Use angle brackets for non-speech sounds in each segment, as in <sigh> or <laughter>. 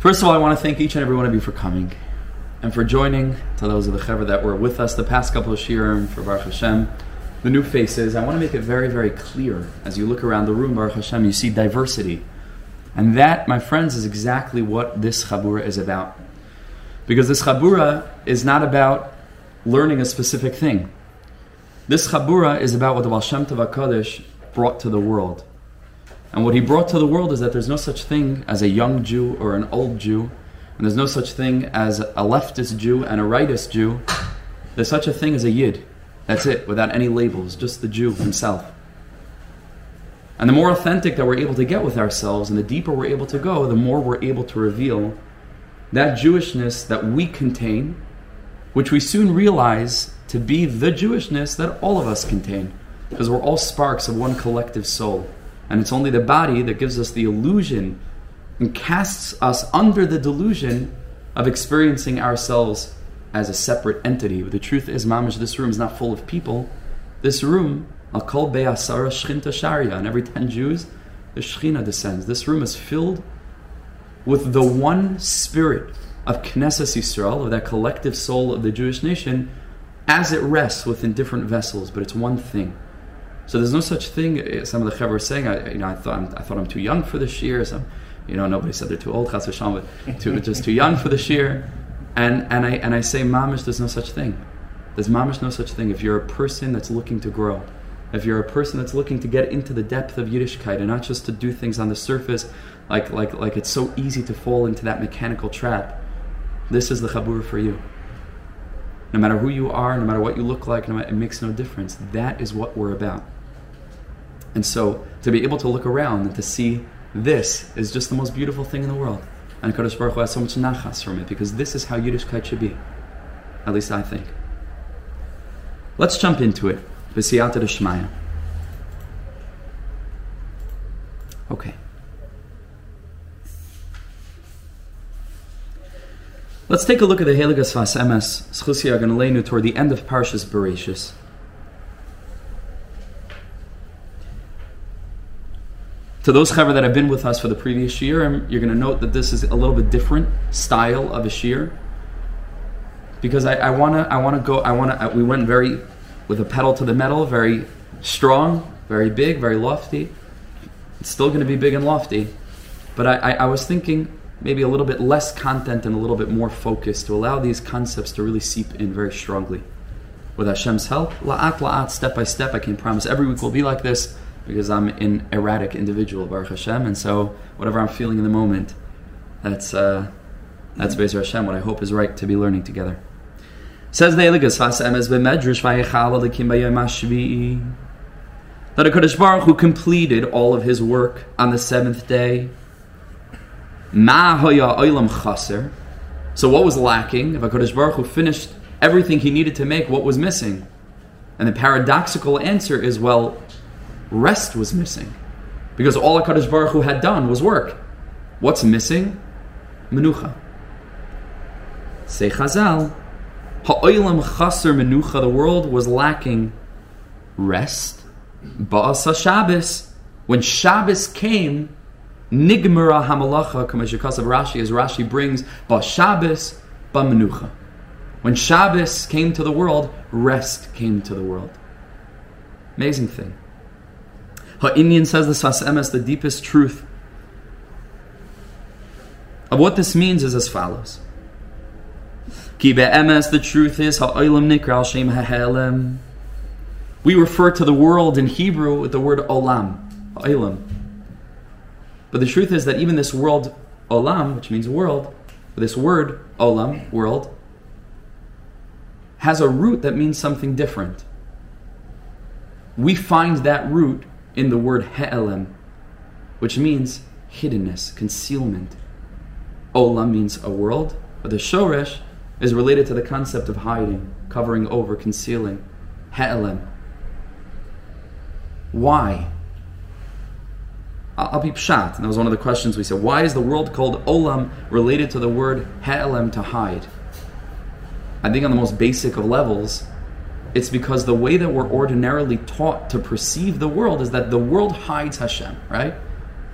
First of all, I want to thank each and every one of you for coming and for joining. To those of the Chaver that were with us the past couple of shiurim for Baruch Hashem, the new faces. I want to make it very, very clear as you look around the room, Baruch Hashem, you see diversity, and that, my friends, is exactly what this chabura is about. Because this chabura is not about learning a specific thing. This chabura is about what the Baal Shem Tov HaKadosh brought to the world. And what he brought to the world is that there's no such thing as a young Jew or an old Jew, and there's no such thing as a leftist Jew and a rightist Jew. There's such a thing as a Yid. That's it, without any labels, just the Jew himself. And the more authentic that we're able to get with ourselves and the deeper we're able to go, the more we're able to reveal that Jewishness that we contain, which we soon realize to be the Jewishness that all of us contain, because we're all sparks of one collective soul. And it's only the body that gives us the illusion and casts us under the delusion of experiencing ourselves as a separate entity. But the truth is, mamish, this room is not full of people. This room, I'll call Be'asara Shchinta Sharia, and every ten Jews, the Shechina descends. This room is filled with the one spirit of Knesset Yisrael, of that collective soul of the Jewish nation, as it rests within different vessels, but it's one thing. So there's no such thing. Eh, some of the chaver are saying, I, you know, I thought I'm, I thought I'm too young for this year. Some, you know, nobody said they're too old, chas but too, just too young for this year. And and I and I say, mamish, there's no such thing. There's mamish no such thing. If you're a person that's looking to grow, if you're a person that's looking to get into the depth of Yiddishkeit and not just to do things on the surface, like like like it's so easy to fall into that mechanical trap. This is the chabur for you. No matter who you are, no matter what you look like, no matter, it makes no difference. That is what we're about. And so to be able to look around and to see this is just the most beautiful thing in the world. And Kadosh Baruch Hu has so much nachas from it because this is how Yiddishkeit should be. At least I think. Let's jump into it. B'siyata Shmaya. Okay. Let's take a look at the Heilige Sfas Emes, Schusia Ganalenu, toward the end of Parshas Bereshis. To those chaver that have been with us for the previous year, um, you're going to note that this is a little bit different style of a shiur. Because I want to, I want to go, I want to. We went very with a pedal to the metal, very strong, very big, very lofty. It's still going to be big and lofty, but I, I, I was thinking maybe a little bit less content and a little bit more focus to allow these concepts to really seep in very strongly. With Hashem's help, la'at la'at, step by step, I can promise every week will be like this because I'm an erratic individual, Baruch Hashem, and so whatever I'm feeling in the moment, that's uh, that's Bezer Hashem, what I hope is right to be learning together. Says the Eligas Emes b'medrash vayechal alikim b'yom that a Kadosh Baruch Hu completed all of his work on the seventh day. Ma hoya oilam chaser. So what was lacking? If a Kadosh Baruch Hu finished everything he needed to make, what was missing? And the paradoxical answer is, well, rest was missing. Because all HaKadosh Baruch Hu had done was work. What's missing? Menucha. Say Chazal, Ha'olam chaser menucha, the world was lacking rest. Ba'asa Shabbos, when Shabbos came, Nigmara Hamalacha, Kamashikasav Rashi, as Rashi brings, Ba Shabbos, Ba Menucha. When Shabbos came to the world, rest came to the world. Amazing thing. Ha'inyan says the Sfas Emes, the deepest truth of what this means is as follows. Ki be'emes, the truth is, ha'olam nikra shem ha'helem. We refer to the world in Hebrew with the word olam, olam. But the truth is that even this world, olam, which means world, this word, olam, world, has a root that means something different. We find that root in the word he'elem, which means hiddenness, concealment. Olam means a world, but the shoresh is related to the concept of hiding, covering over, concealing. He'elem. Why? I'll be pshat. And that was one of the questions we said. Why is the world called olam related to the word he'elem to hide? I think on the most basic of levels, it's because the way that we're ordinarily taught to perceive the world is that the world hides Hashem, right?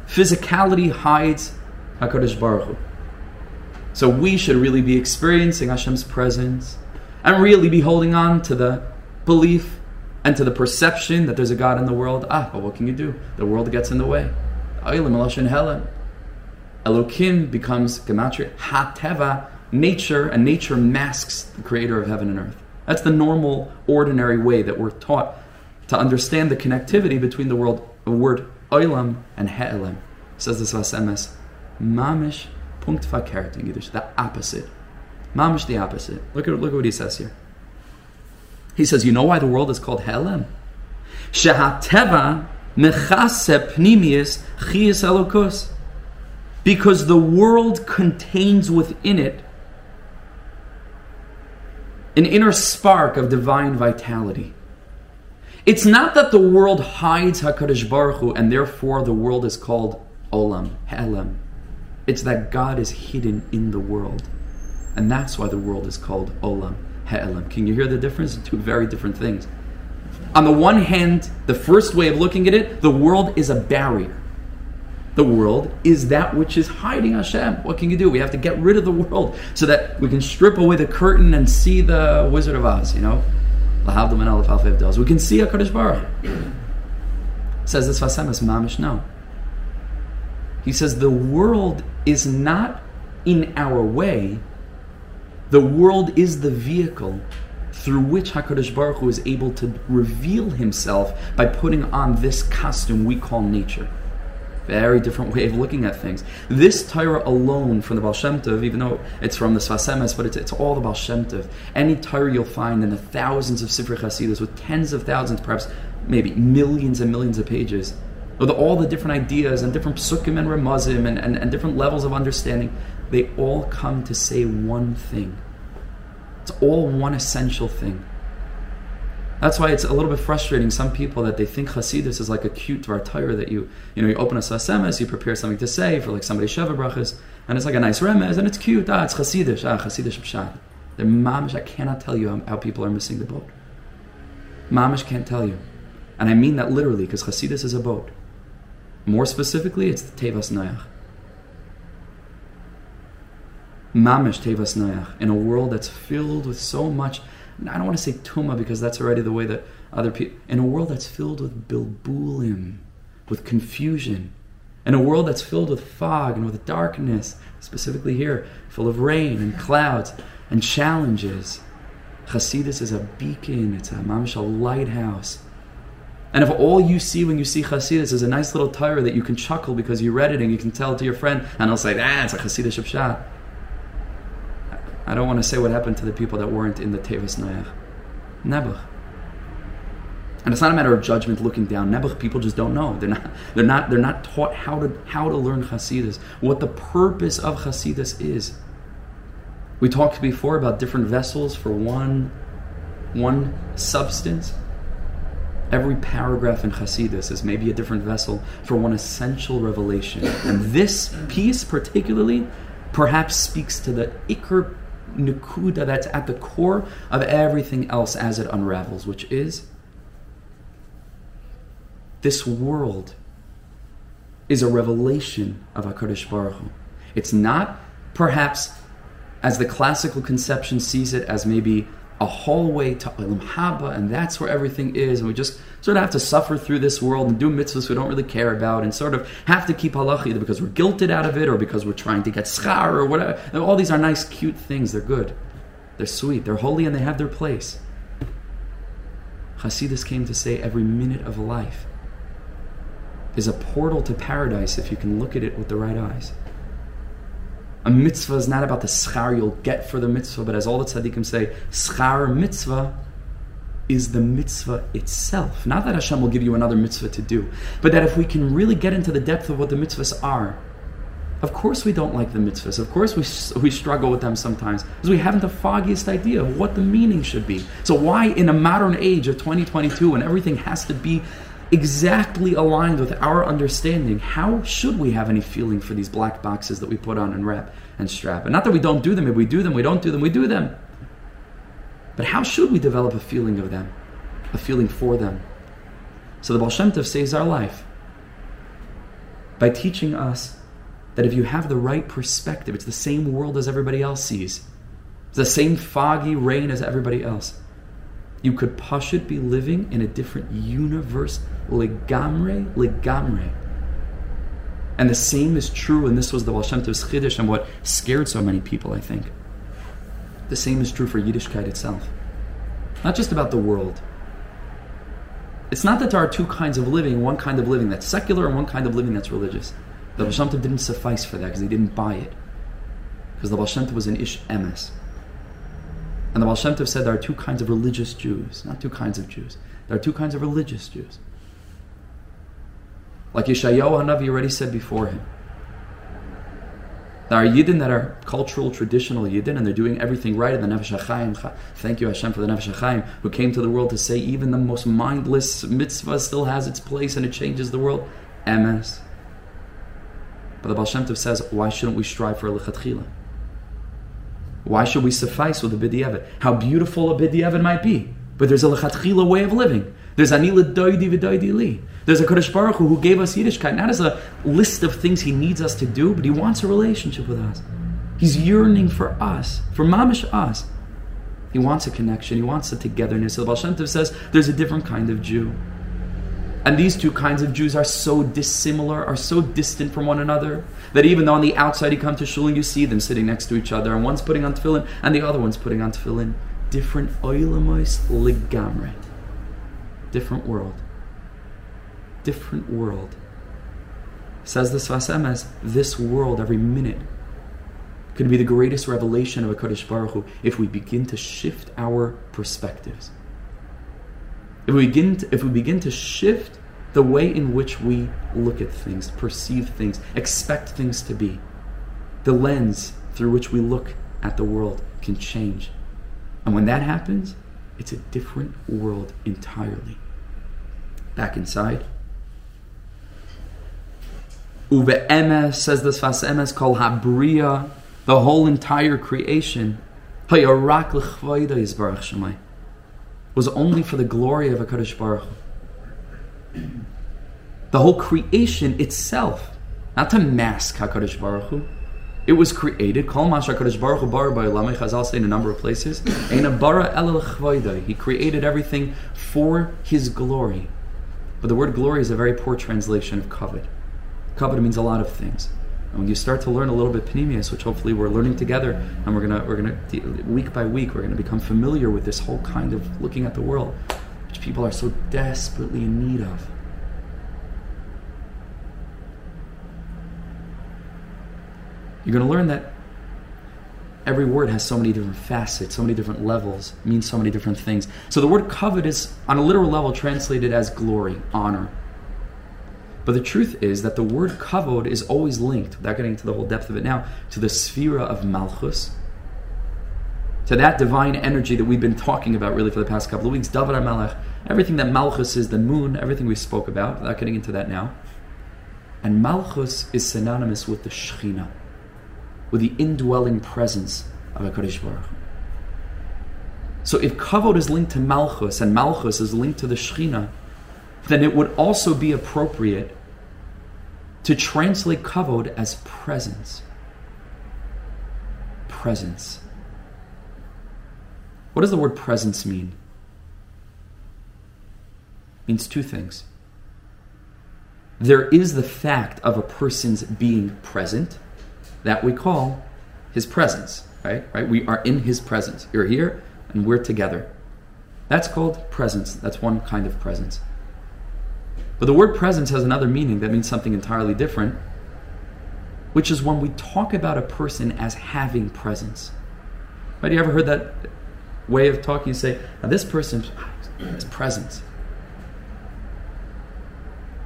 Physicality hides HaKadosh Baruch Hu. So we should really be experiencing Hashem's presence and really be holding on to the belief and to the perception that there's a God in the world. Ah, but what can you do? The world gets in the way. Elokim becomes gematria, hateva, nature, and nature masks the creator of heaven and earth. That's the normal, ordinary way that we're taught to understand the connectivity between the world, the word oilam and he'elim. Says this Sfas Emes, mamish punkt verkehrt in Yiddish, the opposite. Mamish the opposite. Look at, look at what he says here. He says, you know why the world is called he'elim? Shehateva mechase pnimius chias elokus. Because the world contains within it an inner spark of divine vitality. It's not that the world hides Hakadosh Baruch Hu, and therefore the world is called Olam, Helam. It's that God is hidden in the world, and that's why the world is called Olam, He'elam. Can you hear the difference? Two very different things. On the one hand, the first way of looking at it, the world is a barrier the world is that which is hiding Hashem. What can you do? We have to get rid of the world so that we can strip away the curtain and see the Wizard of Oz, you know? We can see HaKadosh Baruch. Says this Sfas Emes Mamish, no. He says the world is not in our way, the world is the vehicle through which HaKadosh Baruch Hu is able to reveal himself by putting on this costume we call nature. Very different way of looking at things. This Torah alone from the Baal Shem Tov, even though it's from the Sfas Emes, but it's, it's all the Baal Shem Tov. Any Torah you'll find in the thousands of Sifrei Chasidus with tens of thousands, perhaps maybe millions and millions of pages, with all the different ideas and different psukim and remazim and, and, and different levels of understanding, they all come to say one thing. It's all one essential thing. That's why it's a little bit frustrating. Some people that they think Hasidus is like a cute Dvar that you, you know, you open a Sfas Emes, you prepare something to say for like somebody Sheva Brachas, and it's like a nice Remez, and it's cute. Ah, it's Hasidish. Ah, Hasidish Pshat. The mamish, I cannot tell you how, people are missing the boat. Mamish can't tell you. And I mean that literally, because Hasidus is a boat. More specifically, it's the Tevas Noach. Mamish Tevas Noach. In a world that's filled with so much I don't want to say tuma because that's already the way that other people. In a world that's filled with bilbulim, with confusion, in a world that's filled with fog and with darkness, specifically here, full of rain and clouds and challenges, Chasidus is a beacon. It's a mamish, a lighthouse. And if all you see when you see Chasidus is a nice little Torah that you can chuckle because you read it and you can tell it to your friend, and he'll say, ah, it's a Chasidus Shabshat I don't want to say what happened to the people that weren't in the Tevis Noach. Nebuch. And it's not a matter of judgment looking down. Nebuch people just don't know. They're not, they're not, they're not taught how to, how to learn Hasidus, what the purpose of Hasidus is. We talked before about different vessels for one, one substance. Every paragraph in Hasidus is maybe a different vessel for one essential revelation. And this piece, particularly, perhaps speaks to the ikr nukuda that's at the core of everything else as it unravels, which is this world is a revelation of HaKadosh Baruch Hu. It's not perhaps as the classical conception sees it as maybe a hallway to Olam Haba, and that's where everything is, and we just sort of have to suffer through this world and do mitzvahs we don't really care about, and sort of have to keep halacha either because we're guilted out of it or because we're trying to get schar or whatever. All these are nice, cute things. They're good, they're sweet, they're holy, and they have their place. Hasidus came to say every minute of life is a portal to paradise if you can look at it with the right eyes. A mitzvah is not about the schar you'll get for the mitzvah, but as all the tzaddikim say, schar mitzvah is the mitzvah itself. Not that Hashem will give you another mitzvah to do, but that if we can really get into the depth of what the mitzvahs are, of course we don't like the mitzvahs. Of course we, we struggle with them sometimes because we haven't the foggiest idea of what the meaning should be. So why in a modern age of 2022 when everything has to be exactly aligned with our understanding, how should we have any feeling for these black boxes that we put on and wrap and strap? And not that we don't do them, if we do them, we don't do them, we do them. But how should we develop a feeling of them, a feeling for them? So the Baal Shem Tov saves our life by teaching us that if you have the right perspective, it's the same world as everybody else sees. It's the same foggy rain as everybody else. You could pashut be living in a different universe, legamre, legamre. And the same is true, and this was the Baal Shem Tov's Chiddush and what scared so many people, I think. The same is true for Yiddishkeit itself. Not just about the world. It's not that there are two kinds of living, one kind of living that's secular and one kind of living that's religious. The Baal didn't suffice for that because he didn't buy it. Because the Baal was an Ish Emes. And the Baal Shem Tov said there are two kinds of religious Jews, not two kinds of Jews. There are two kinds of religious Jews. Like Yeshayahu Hanavi already said before him. There are Yidden that are cultural, traditional Yidden, and they're doing everything right. And the Nefesh HaChaim, thank you Hashem for the Nefesh HaChaim, who came to the world to say even the most mindless mitzvah still has its place and it changes the world. MS. But the Baal Shem Tov says, why shouldn't we strive for a lichatchila? Why should we suffice with a bidiyavad? How beautiful a bidiyavad might be, but there's a lichatchila way of living. There's anila doidi v'doidi li. There's a Kodesh Baruch Hu who gave us Yiddishkeit not as a list of things He needs us to do, but He wants a relationship with us. He's yearning for us, for mamish us. He wants a connection. He wants a togetherness. So the Baal Shem Tov says there's a different kind of Jew. And these two kinds of Jews are so dissimilar, are so distant from one another, that even though on the outside you come to shul and you see them sitting next to each other, and one's putting on tefillin and the other one's putting on tefillin, different oilamos ligamre. Different world different world. Says the Sfas Emes, this world every minute could be the greatest revelation of a Kodesh Baruch Hu if we begin to shift our perspectives. If we begin to, if we begin to shift the way in which we look at things, perceive things, expect things to be, the lens through which we look at the world can change. And when that happens, it's a different world entirely. Back inside, Uve emes, says the Sfas Emes, called habriya, the whole entire creation, was only for the glory of HaKadosh Baruch The whole creation itself, not to mask HaKadosh Baruch Hu, it was created. Kol Mash HaKadosh Baruch Hu bar by Lamech Chazal say in a number of places. He created everything for His glory. But the word glory is a very poor translation of covet. Kabbalah means a lot of things. And when you start to learn a little bit Pnimius, which hopefully we're learning together, and we're gonna we're gonna week by week we're gonna become familiar with this whole kind of looking at the world, which people are so desperately in need of. You're gonna learn that every word has so many different facets, so many different levels, means so many different things. So the word covet is, on a literal level, translated as glory, honor, but the truth is that the word kavod is always linked, without getting into the whole depth of it now, to the sphere of malchus, to that divine energy that we've been talking about really for the past couple of weeks. David Melech, everything that malchus is, the moon, everything we spoke about, without getting into that now. And malchus is synonymous with the shechina, with the indwelling presence of a HaKadosh Baruch So if kavod is linked to malchus and malchus is linked to the shechina, then it would also be appropriate to translate kavod as presence. Presence. What does the word presence mean? It means two things. There is the fact of a person's being present that we call his presence, right? Right? We are in his presence. You're here and we're together. That's called presence. That's one kind of presence. But the word presence has another meaning that means something entirely different, which is when we talk about a person as having presence. Right? You ever heard that way of talking? You say, now this person has presence.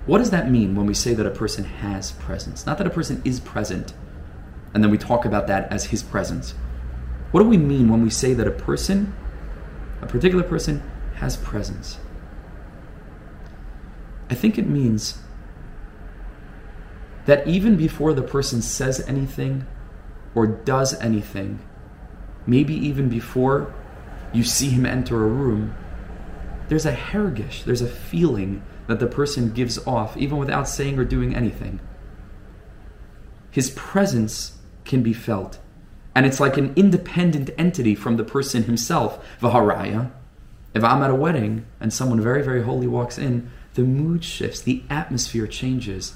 What does that mean when we say that a person has presence? Not that a person is present, and then we talk about that as his presence. What do we mean when we say that a person, a particular person, has presence? I think it means that even before the person says anything or does anything, maybe even before you see him enter a room, there's a hergish, there's a feeling that the person gives off, even without saying or doing anything. His presence can be felt. And it's like an independent entity from the person himself. Vaharaya. If I'm at a wedding and someone very, very holy walks in, the mood shifts, the atmosphere changes.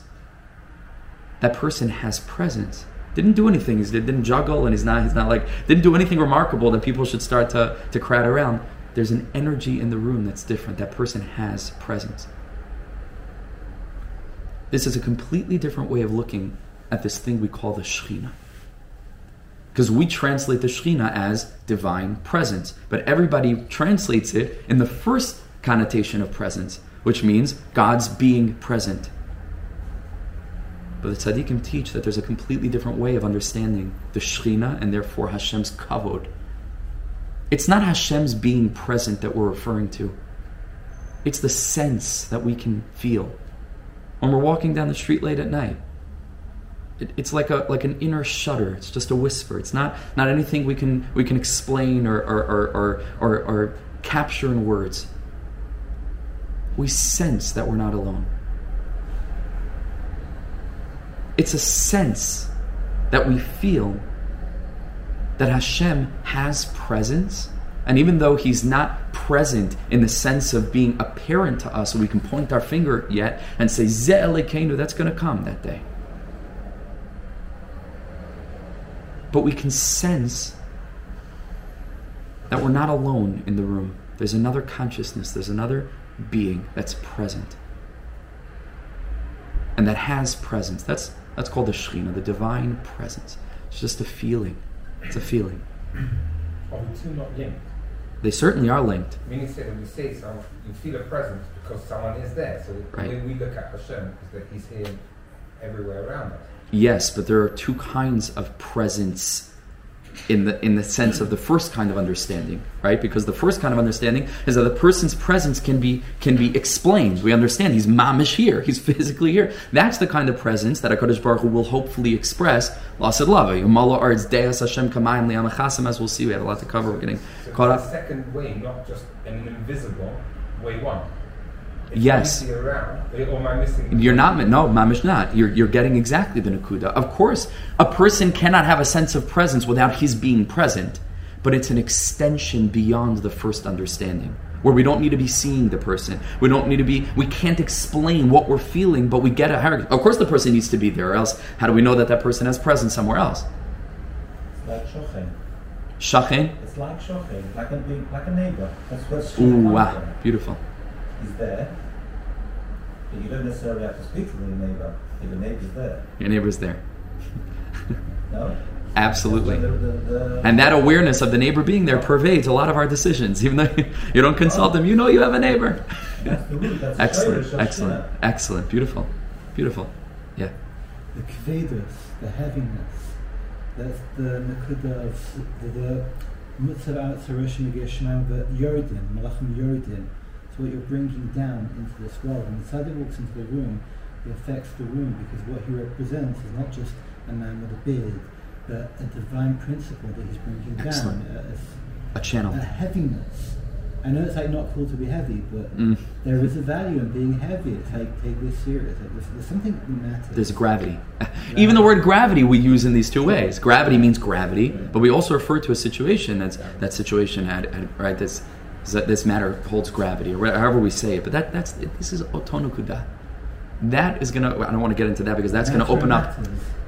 That person has presence. Didn't do anything. He didn't juggle, and he's not. He's not like didn't do anything remarkable that people should start to to crowd around. There's an energy in the room that's different. That person has presence. This is a completely different way of looking at this thing we call the Shekhinah. Because we translate the Shekhinah as divine presence, but everybody translates it in the first connotation of presence, which means God's being present. But the tzaddikim teach that there's a completely different way of understanding the Shekhinah and therefore Hashem's kavod. It's not Hashem's being present that we're referring to. It's the sense that we can feel when we're walking down the street late at night. It, it's like a like an inner shudder. It's just a whisper. It's not not anything we can we can explain or or or, or, or, or capture in words. We sense that we're not alone. It's a sense that we feel that Hashem has presence. And even though He's not present in the sense of being apparent to us, we can point our finger yet and say, Ze'elekenu, that's going to come that day. But we can sense that we're not alone in the room. There's another consciousness, there's another being that's present. And that has presence. That's that's called the Shekhinah, the divine presence. It's just a feeling. It's a feeling. Are the two not linked? They certainly are linked. Meaning, say when you say something, you feel a presence because someone is there. So right. when we look at Hashem, is that He's here everywhere around us. Yes, but there are two kinds of presence in the in the sense of the first kind of understanding, right? Because the first kind of understanding is that the person's presence can be can be explained. We understand he's mamish here, he's <laughs> physically here. That's the kind of presence that Hakadosh Baruch Hu will hopefully express. Lasad lava, Yomalo arts deus Hashem kamayim liamachasam. As we'll see, we have a lot to cover. We're getting so caught up. Second way, not just an invisible way one. Yes. You're not no, mamish not. You're you're getting exactly the nakuda. Of course, a person cannot have a sense of presence without his being present, but it's an extension beyond the first understanding. Where we don't need to be seeing the person. We don't need to be we can't explain what we're feeling, but we get a hierarchy. Of course the person needs to be there, or else how do we know that that person has presence somewhere else? It's like shochen. Shachen? It's like shochen, like a like a neighbor. That's Ooh, wow, beautiful. He's there but you don't necessarily have to speak to the neighbor if the neighbor's there. Your neighbor's there. <laughs> no? Absolutely. The, the, the, and that awareness of the neighbor being there pervades a lot of our decisions. Even though <laughs> you don't consult them, you know you have a neighbor. excellent, excellent, excellent, beautiful, beautiful. Yeah. The kvedus, the heaviness, that's the nakuda of the, the mitzvah out the Yordin, Malachim Yordin what you're bringing down into this world. When the tzaddik walks into the room, he affects the room because what he represents is not just a man with a beard, but a divine principle that he's bringing Excellent. down. A, a, channel. A heaviness. I know it's like not cool to be heavy, but mm. there is a value in being heavy. It's like take this serious. Like there's, there's, something that matters. There's gravity. gravity. Even the word gravity we use in these two ways. Gravity means gravity, but we also refer to a situation that's that situation had, had right. That's that this matter holds gravity, or however we say it. But that that's this is otonukuda. That is gonna. I don't want to get into that because that's gonna open up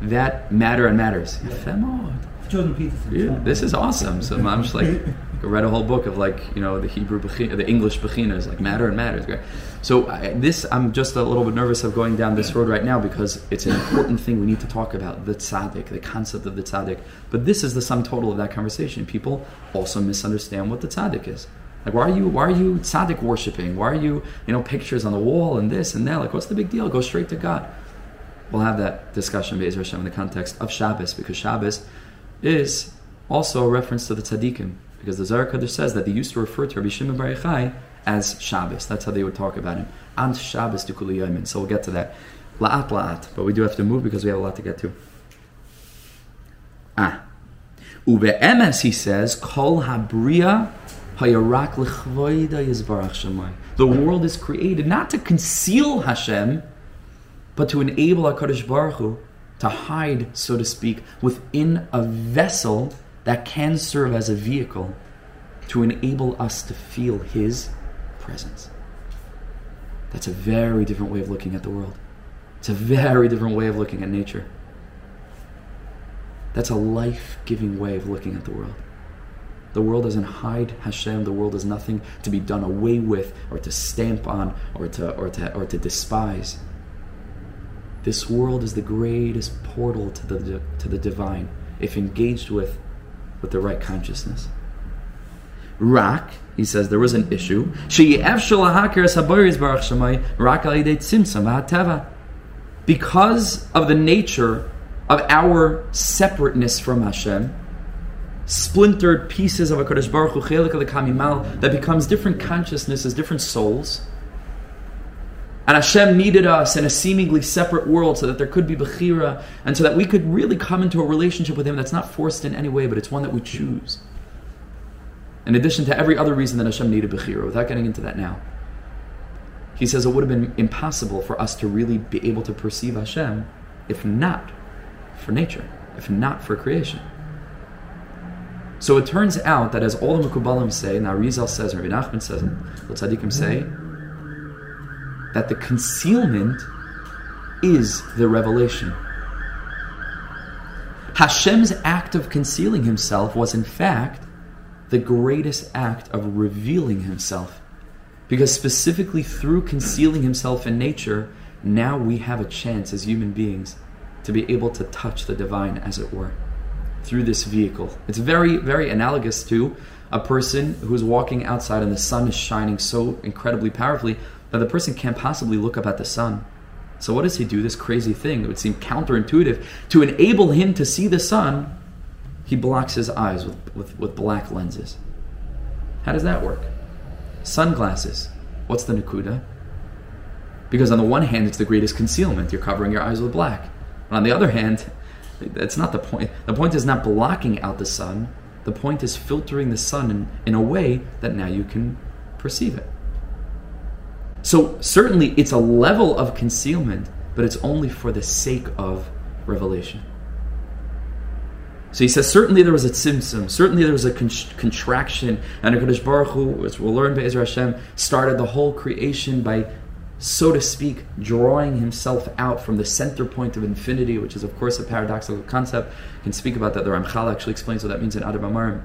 that matter and matters. Yeah. Jordan Peterson. this is awesome. So I'm just like, I read a whole book of like you know the Hebrew, the English bechinas, like matter and matters. Great. So I, this, I'm just a little bit nervous of going down this road right now because it's an important thing we need to talk about the tzaddik, the concept of the tzaddik. But this is the sum total of that conversation. People also misunderstand what the tzaddik is. Like, why are you why are you tzaddik worshiping? Why are you you know pictures on the wall and this and that? Like, what's the big deal? Go straight to God. We'll have that discussion, Be'ez Hashem, in the context of Shabbos, because Shabbos is also a reference to the tzaddikim, because the Zohar Kodesh says that they used to refer to Rabbi Shimon Bar Yochai as Shabbos. That's how they would talk about him. And Shabbos to Kuli So we'll get to that. La'at la'at. But we do have to move because we have a lot to get to. Ah. Uve'emes, he says, Kol habriya the world is created not to conceal Hashem, but to enable HaKadosh Baruch Hu to hide, so to speak, within a vessel that can serve as a vehicle to enable us to feel His presence. That's a very different way of looking at the world. It's a very different way of looking at nature. That's a life giving way of looking at the world. The world doesn't hide Hashem. The world is nothing to be done away with or to stamp on or to, or to, or to despise. This world is the greatest portal to the, to the divine if engaged with with the right consciousness. Rak, he says there was an issue. Because of the nature of our separateness from Hashem, splintered pieces of a Kodesh Baruch Hu, Kamimal, that becomes different consciousnesses, different souls. And Hashem needed us in a seemingly separate world so that there could be Bechira and so that we could really come into a relationship with Him that's not forced in any way, but it's one that we choose. In addition to every other reason that Hashem needed Bechira, without getting into that now. He says it would have been impossible for us to really be able to perceive Hashem if not for nature, if not for creation. So it turns out that as all the Mekubalim say, and Arizal says, and Rabbi Nachman says, and the Tzaddikim say, that the concealment is the revelation. Hashem's act of concealing himself was, in fact, the greatest act of revealing himself. Because specifically through concealing himself in nature, now we have a chance as human beings to be able to touch the divine, as it were, through this vehicle. It's very, very analogous to a person who's walking outside and the sun is shining so incredibly powerfully that the person can't possibly look up at the sun. So, what does he do? This crazy thing, it would seem counterintuitive. To enable him to see the sun, he blocks his eyes with, with, with black lenses. How does that work? Sunglasses. What's the Nakuda? Because on the one hand, it's the greatest concealment. You're covering your eyes with black. But on the other hand, that's not the point. The point is not blocking out the sun. The point is filtering the sun in, in a way that now you can perceive it. So certainly it's a level of concealment, but it's only for the sake of revelation. So he says, certainly there was a tzimtzum, certainly there was a con- contraction, and HaKadosh Baruch Hu, as we'll learn by Ezra Hashem, started the whole creation by, so to speak, drawing himself out from the center point of infinity, which is of course a paradoxical concept. You can speak about that. The Ramchal actually explains what that means in Adir Bamarom.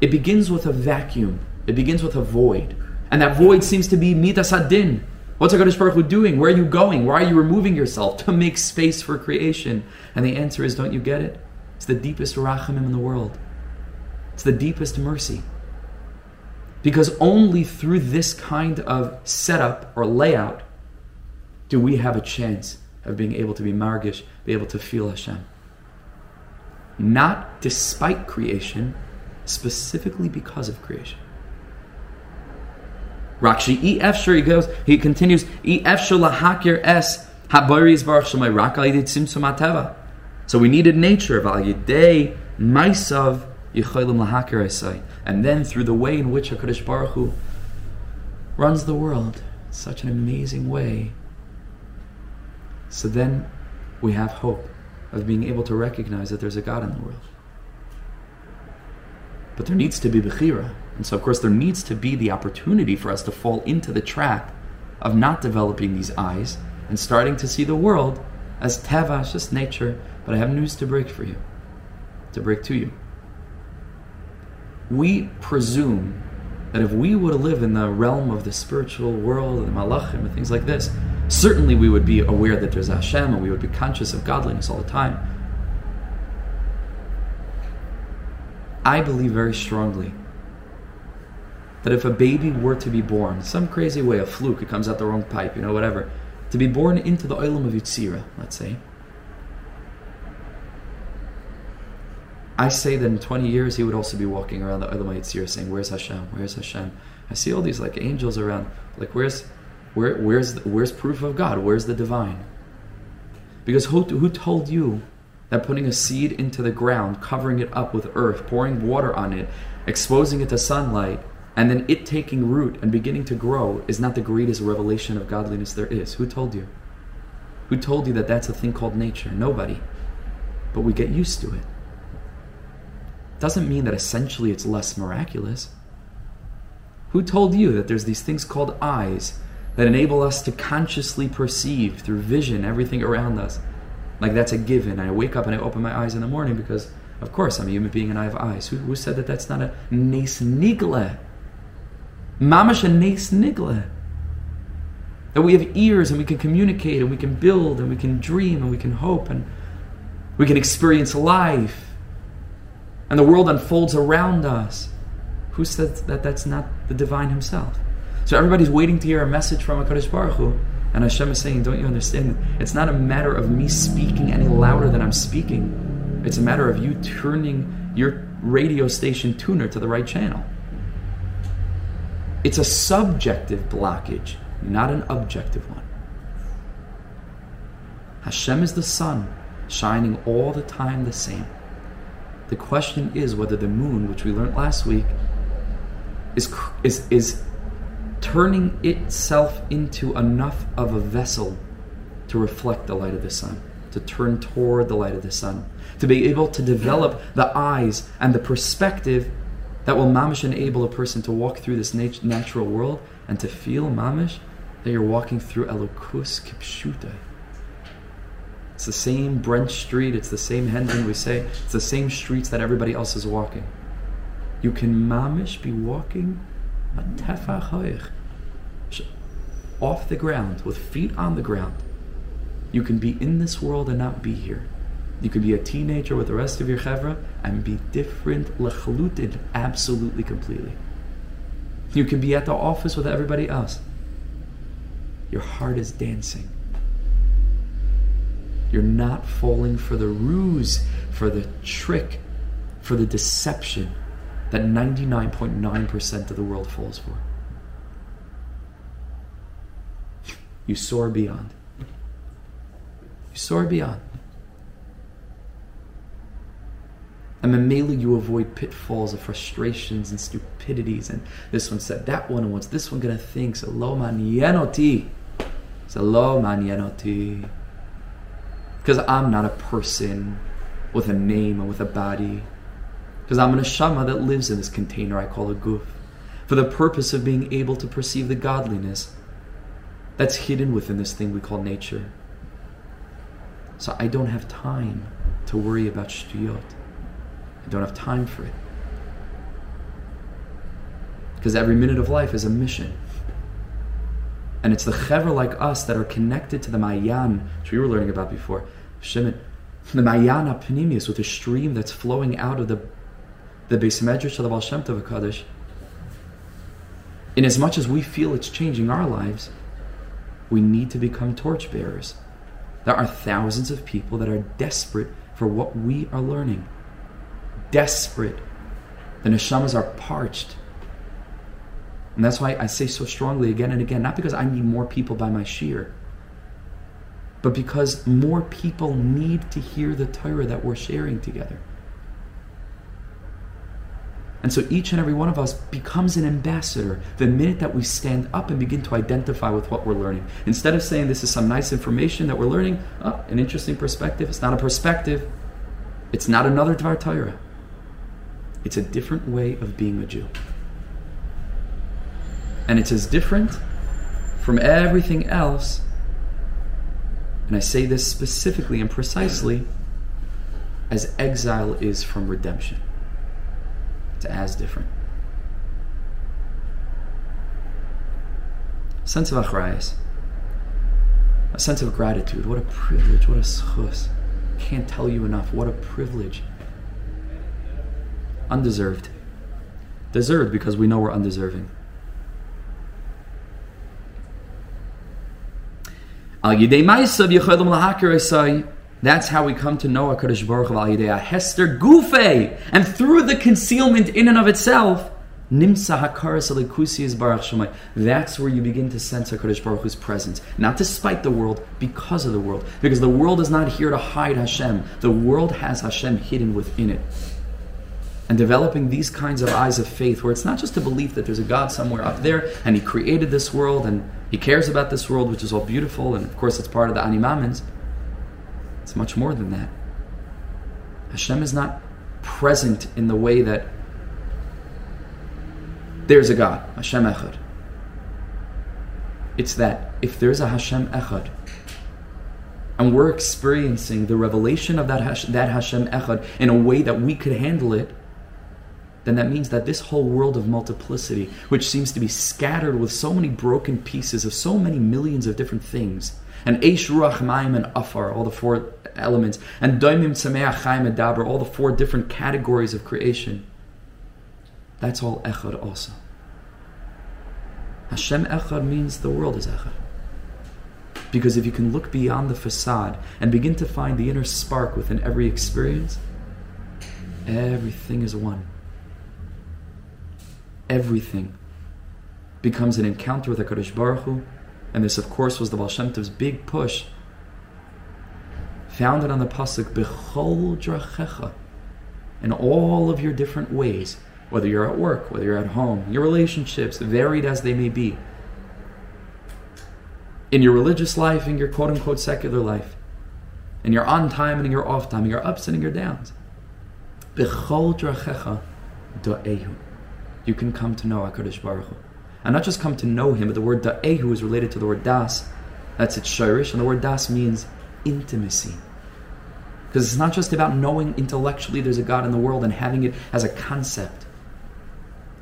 It begins with a vacuum. It begins with a void. And that void seems to be midas adin. What's HaKadosh Baruch Hu doing? Where are you going? Why are you removing yourself? To make space for creation. And the answer is, don't you get it? It's the deepest rachamim in the world. It's the deepest mercy. Because only through this kind of setup or layout do we have a chance of being able to be margish, be able to feel Hashem. Not despite creation, specifically because of creation. Rakshi e he goes he continues e efshir lahakir es habaris baruch shemay rak simsum ateva. So we needed nature val yidei maisav lahakir and then through the way in which Hakadosh Baruch Hu runs the world, such an amazing way. So then we have hope of being able to recognize that there's a God in the world. But there needs to be Bechira. And so, of course, there needs to be the opportunity for us to fall into the trap of not developing these eyes and starting to see the world as teva, just nature. But I have news to break for you, to break to you. We presume that if we were to live in the realm of the spiritual world and the malachim and things like this, certainly we would be aware that there's Hashem and we would be conscious of godliness all the time. I believe very strongly that if a baby were to be born, some crazy way, a fluke, it comes out the wrong pipe, you know, whatever, to be born into the oilam of Yitzira, let's say, I say that in 20 years he would also be walking around the oilam of Yitzira saying, Where's Hashem? Where's Hashem? I see all these like angels around. Like, where's, where, where's, where's proof of God? Where's the divine? Because who, who told you that putting a seed into the ground, covering it up with earth, pouring water on it, exposing it to sunlight, and then it taking root and beginning to grow is not the greatest revelation of godliness there is. Who told you? Who told you that that's a thing called nature? Nobody. But we get used to it. Doesn't mean that essentially it's less miraculous. Who told you that there's these things called eyes that enable us to consciously perceive through vision everything around us? Like that's a given. I wake up and I open my eyes in the morning because, of course, I'm a human being and I have eyes. Who, who said that that's not a nes nigle? Mamash a nes nigle. That we have ears and we can communicate and we can build and we can dream and we can hope and we can experience life. And the world unfolds around us. Who says that that's not the divine himself? So everybody's waiting to hear a message from HaKadosh Baruch Hu. And Hashem is saying, don't you understand? It's not a matter of me speaking any louder than I'm speaking. It's a matter of you turning your radio station tuner to the right channel. It's a subjective blockage, not an objective one. Hashem is the sun, shining all the time the same. The question is whether the moon, which we learned last week, is, is, is turning itself into enough of a vessel to reflect the light of the sun, to turn toward the light of the sun, to be able to develop the eyes and the perspective that will mamish enable a person to walk through this nat- natural world and to feel mamish that you're walking through elokus kipshuta. It's the same Brent Street, it's the same Hendon we say, it's the same streets that everybody else is walking. You can mamish be walking a tefach off the ground, with feet on the ground. You can be in this world and not be here. You could be a teenager with the rest of your chevra and be different, lechaluted, absolutely, completely. You can be at the office with everybody else. Your heart is dancing. You're not falling for the ruse, for the trick, for the deception that 99.9% of the world falls for. You soar beyond. You soar beyond. And mainly, you avoid pitfalls of frustrations and stupidities. And this one said that one, and what's this one gonna think? So lo manienoti. So lo manienoti. Because I'm not a person with a name and with a body. Because I'm an neshama that lives in this container I call a guf. For the purpose of being able to perceive the godliness that's hidden within this thing we call nature. So I don't have time to worry about shtuyot. I don't have time for it. Because every minute of life is a mission. And it's the chever like us that are connected to the Mayan, which we were learning about before. Shimon, the Mayana Pnimius, with a stream that's flowing out of the, the Beis Medrash of the Baal Shem Tov. In as much as we feel it's changing our lives, we need to become torchbearers. There are thousands of people that are desperate for what we are learning. Desperate. The neshamas are parched. And that's why I say so strongly again and again, not because I need more people by my shiur, but because more people need to hear the Torah that we're sharing together. And so each and every one of us becomes an ambassador the minute that we stand up and begin to identify with what we're learning. Instead of saying this is some nice information that we're learning, oh, an interesting perspective. It's not a perspective. It's not another Dvar Torah. It's a different way of being a Jew. And it's as different from everything else, and I say this specifically and precisely, as exile is from redemption. It's as different. A sense of achrayas, a sense of gratitude. What a privilege, what a schus. Can't tell you enough. What a privilege. Undeserved. Deserved because we know we're undeserving. That's how we come to know HaKadosh Baruch Hu Hester Gufe. And through the concealment in and of itself, Nimsa Hakaras Baruch. That's where you begin to sense HaKadosh Baruch Hu's presence. Not despite the world, because of the world. Because the world is not here to hide Hashem. The world has Hashem hidden within it. And developing these kinds of eyes of faith, where it's not just a belief that there's a God somewhere up there and He created this world and He cares about this world, which is all beautiful, and of course it's part of the Ani Maamins. It's much more than that. Hashem is not present in the way that there's a God, Hashem Echad. It's that if there's a Hashem Echad, and we're experiencing the revelation of that, Hash- that Hashem Echad in a way that we could handle it, then that means that this whole world of multiplicity, which seems to be scattered with so many broken pieces of so many millions of different things, and Eish, Ruach, Maim, and Afar, all the four elements, and Daimim, Tzameach, Chaim, and Daber, all the four different categories of creation, that's all Echad also. Hashem Echad means the world is Echad. Because if you can look beyond the facade and begin to find the inner spark within every experience, everything is one. Everything becomes an encounter with HaKadosh Baruch Hu, and this, of course, was the Baal Shem Tov's big push, founded on the pasuk Bechol Drachecha, in all of your different ways, whether you're at work, whether you're at home, your relationships, varied as they may be, in your religious life, in your quote unquote secular life, in your on time and in your off time, in your ups and in your downs. Bechol drachecha da'ehu. You can come to know HaKadosh Baruch Hu. And not just come to know Him, but the word da'ehu is related to the word das. That's its shirish, and the word das means intimacy. Because it's not just about knowing intellectually there's a God in the world and having it as a concept.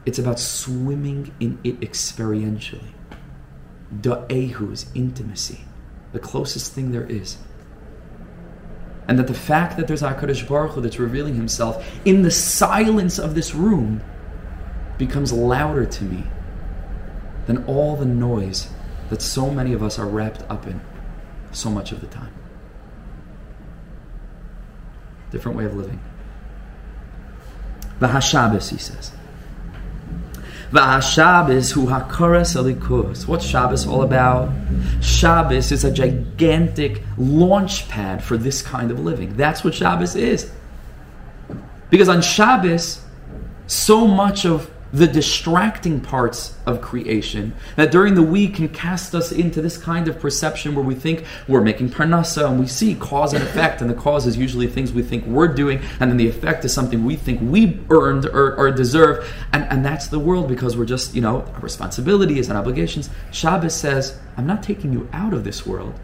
It's about swimming in it experientially. Da'ehu is intimacy, the closest thing there is. And that the fact that there's HaKadosh Baruch Hu that's revealing himself in the silence of this room becomes louder to me than all the noise that so many of us are wrapped up in so much of the time. Different way of living. V'hashabes, he says. V'hashabes hu hakoras alikus. What's Shabbos all about? Shabbos is a gigantic launch pad for this kind of living. That's what Shabbos is. Because on Shabbos, so much of the distracting parts of creation that during the week can cast us into this kind of perception where we think we're making parnasa and we see cause and effect and the cause is usually things we think we're doing and then the effect is something we think we earned or, or deserve and, and that's the world because we're just you know our responsibilities and obligations. Shabbos says I'm not taking you out of this world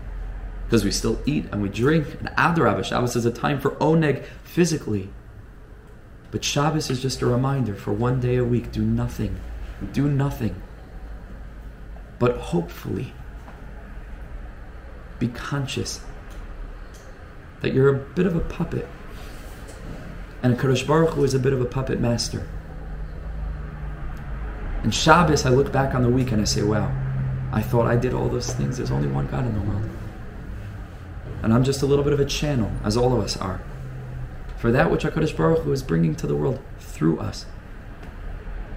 because we still eat and we drink. And Adarabah Shabbos is a time for oneg physically but Shabbos is just a reminder for one day a week do nothing. Do nothing. But hopefully, be conscious that you're a bit of a puppet. And Kadosh Baruch Hu is a bit of a puppet master. And Shabbos, I look back on the week and I say, wow, I thought I did all those things. There's only one God in the world. And I'm just a little bit of a channel, as all of us are for that which HaKadosh Baruch Hu is bringing to the world through us.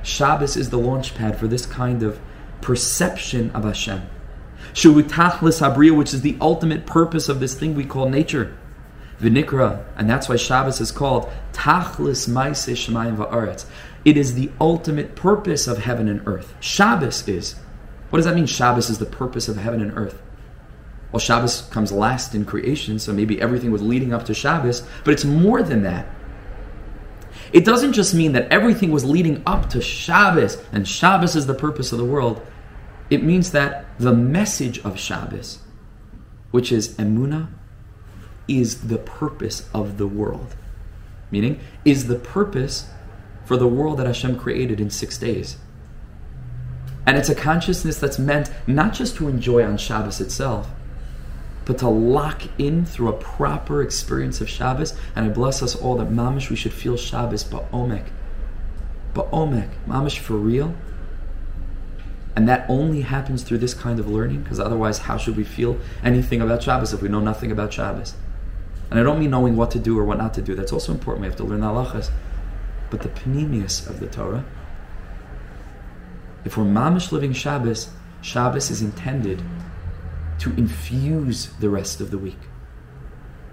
Shabbos is the launch pad for this kind of perception of Hashem. Tachlis Habriya, which is the ultimate purpose of this thing we call nature. Vinikra, and that's why Shabbos is called Tachlis Maise Shemayim Va'aretz. It is the ultimate purpose of heaven and earth. Shabbos is. What does that mean? Shabbos is the purpose of heaven and earth. Well, Shabbos comes last in creation, so maybe everything was leading up to Shabbos, but it's more than that. It doesn't just mean that everything was leading up to Shabbos and Shabbos is the purpose of the world. It means that the message of Shabbos, which is Emuna, is the purpose of the world. Meaning, is the purpose for the world that Hashem created in six days. And it's a consciousness that's meant not just to enjoy on Shabbos itself, but to lock in through a proper experience of Shabbos. And I bless us all that mamish we should feel Shabbos ba'omek, ba'omek, mamish for real. And that only happens through this kind of learning, because otherwise, how should we feel anything about Shabbos if we know nothing about Shabbos? And I don't mean knowing what to do or what not to do. That's also important. We have to learn the halachas. But the pnimius of the Torah, if we're mamish living Shabbos, Shabbos is intended to infuse the rest of the week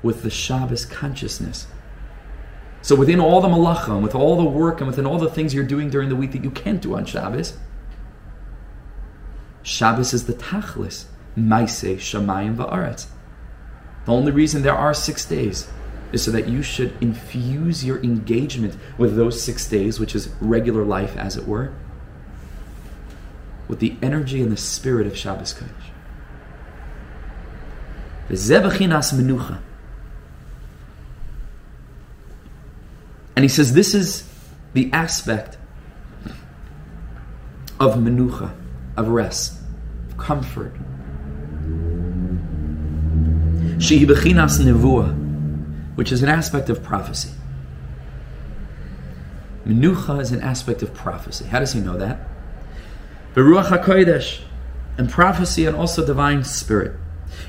with the Shabbos consciousness. So within all the malacha and with all the work and within all the things you're doing during the week that you can't do on Shabbos, Shabbos is the tachlis, maise shamayim va'aretz. The only reason there are six days is so that you should infuse your engagement with those six days, which is regular life, as it were, with the energy and the spirit of Shabbos Kodesh. Menucha. And he says this is the aspect of menucha, of rest, of comfort. Shehi bechinas nevuah, which is an aspect of prophecy. Menucha is an aspect of prophecy. How does he know that? Beruach HaKodesh, and prophecy and also divine spirit.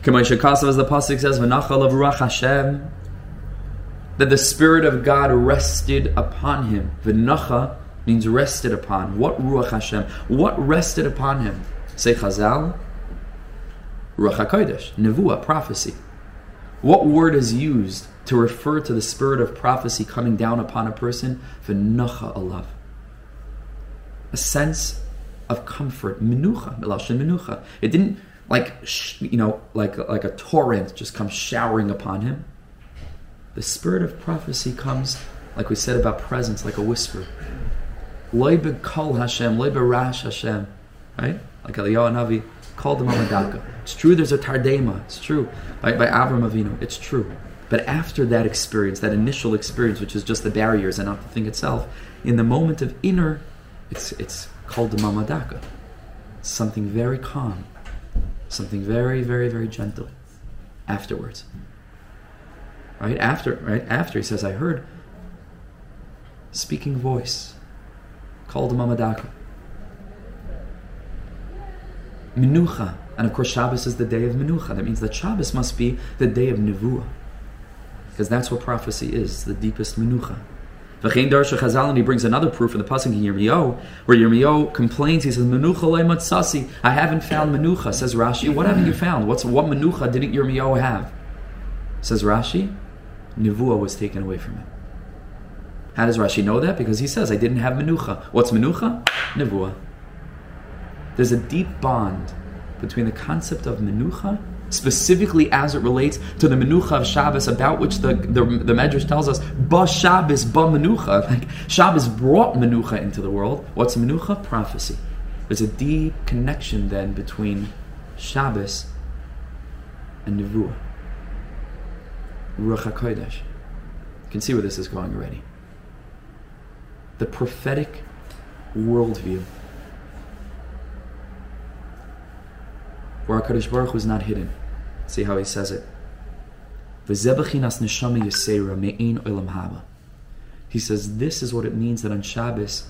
Kamaisha as the Pasuk says, V'nachal Ruach Hashem, that the Spirit of God rested upon him. V'nacha means rested upon. What Ruach Hashem? What rested upon him? Say Chazal, Ruach HaKodesh, Nevuah, prophecy. What word is used to refer to the spirit of prophecy coming down upon a person? V'nacha alav. A sense of comfort, minucha, minucha. It didn't like you know like like a torrent just comes showering upon him. The spirit of prophecy comes, like we said about presence, like a whisper. Loibe kol Hashem, loibe rash Hashem, right? Like Eliyahu Navi called the Mamadaka. It's true. There's a tardema. It's true by by Avram Avinu. It's true. But after that experience, that initial experience, which is just the barriers and not the thing itself, in the moment of inner, it's it's called the Mamadaka. Something very calm, something very, very, very gentle afterwards. Right after, right after he says, I heard speaking voice called Mamadaka. Menucha. And of course, Shabbos is the day of Menucha. That means that Shabbos must be the day of Nevuah. Because that's what prophecy is, the deepest Menucha. V'chein Chazal, and he brings another proof in the pasuk in Yirmiyahu, where Yirmiyahu complains. He says, "Menucha matzasi." I haven't found menucha. Says Rashi, "What haven't you found? What's what menucha didn't Yirmiyahu have?" Says Rashi, "Nevuah was taken away from him." How does Rashi know that? Because he says, "I didn't have menucha." What's menucha? Nevuah. There's a deep bond between the concept of menucha specifically as it relates to the Menucha of Shabbos, about which the, the, the Medrash tells us, Ba Shabbos, Ba Menucha. Like, Shabbos brought Menucha into the world. What's Menucha? Prophecy. There's a deep connection then between Shabbos and Nevuah. Ruach HaKodesh. You can see where this is going already. The prophetic worldview where HaKadosh Baruch Hu is not hidden. See how he says it. He says this is what it means that on Shabbos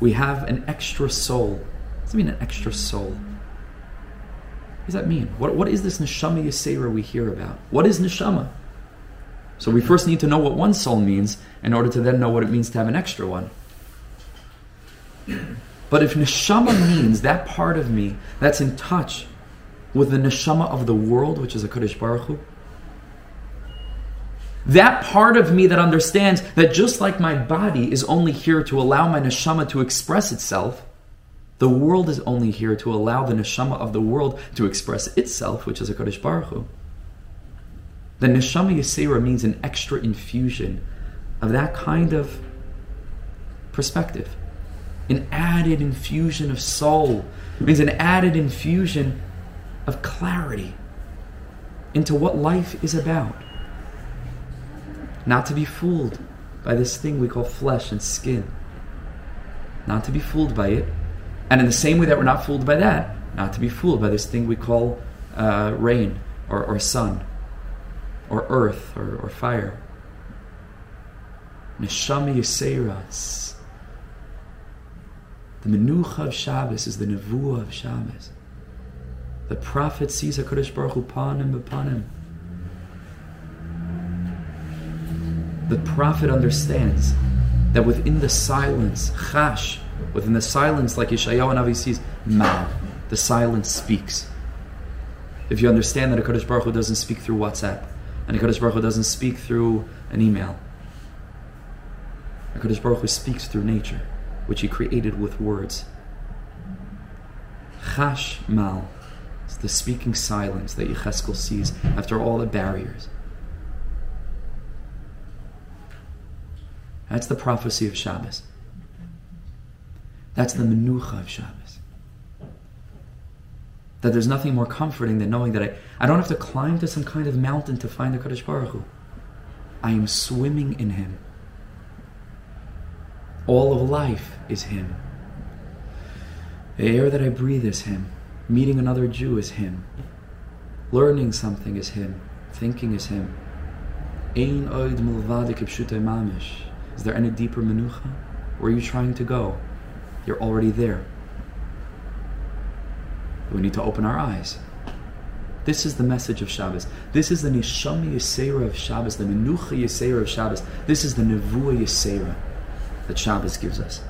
we have an extra soul. What does it mean an extra soul? What does that mean? What, what is this neshama yisera we hear about? What is neshama? So we first need to know what one soul means in order to then know what it means to have an extra one. But if neshama means that part of me that's in touch with the neshama of the world, which is a Kadosh Baruch Hu. That part of me that understands that just like my body is only here to allow my neshama to express itself, the world is only here to allow the neshama of the world to express itself, which is a Kadosh Baruch Hu. The neshama yisera means an extra infusion of that kind of perspective. An added infusion of soul. It means an added infusion of clarity into what life is about. Not to be fooled by this thing we call flesh and skin. Not to be fooled by it. And in the same way that we're not fooled by that, not to be fooled by this thing we call uh, rain or, or sun or earth or, or fire. Neshama Yiseiras. The Menucha of Shabbos is the Nevuah of Shabbos. The prophet sees HaKadosh Baruch Hu upon him. The prophet understands that within the silence, chash, within the silence, like Yeshayahu Navi sees, ma, the silence speaks. If you understand that HaKadosh Baruch Hu doesn't speak through WhatsApp, and HaKadosh Baruch Hu doesn't speak through an email, HaKadosh Baruch Hu speaks through nature, which He created with words. Chash mal. The speaking silence that Yecheskel sees after all the barriers. That's the prophecy of Shabbos. That's the menucha of Shabbos. That there's nothing more comforting than knowing that I, I don't have to climb to some kind of mountain to find the Kadosh Baruch Hu. I am swimming in Him. All of life is Him. The air that I breathe is Him. Meeting another Jew is Him. Learning something is Him. Thinking is Him. Ein oid mulvadik mamish. Is there any deeper menucha? Where are you trying to go? You're already there. We need to open our eyes. This is the message of Shabbos. This is the Neshama Yisera of Shabbos, the Menucha Yisera of Shabbos. This is the Nevuah Yisera that Shabbos gives us.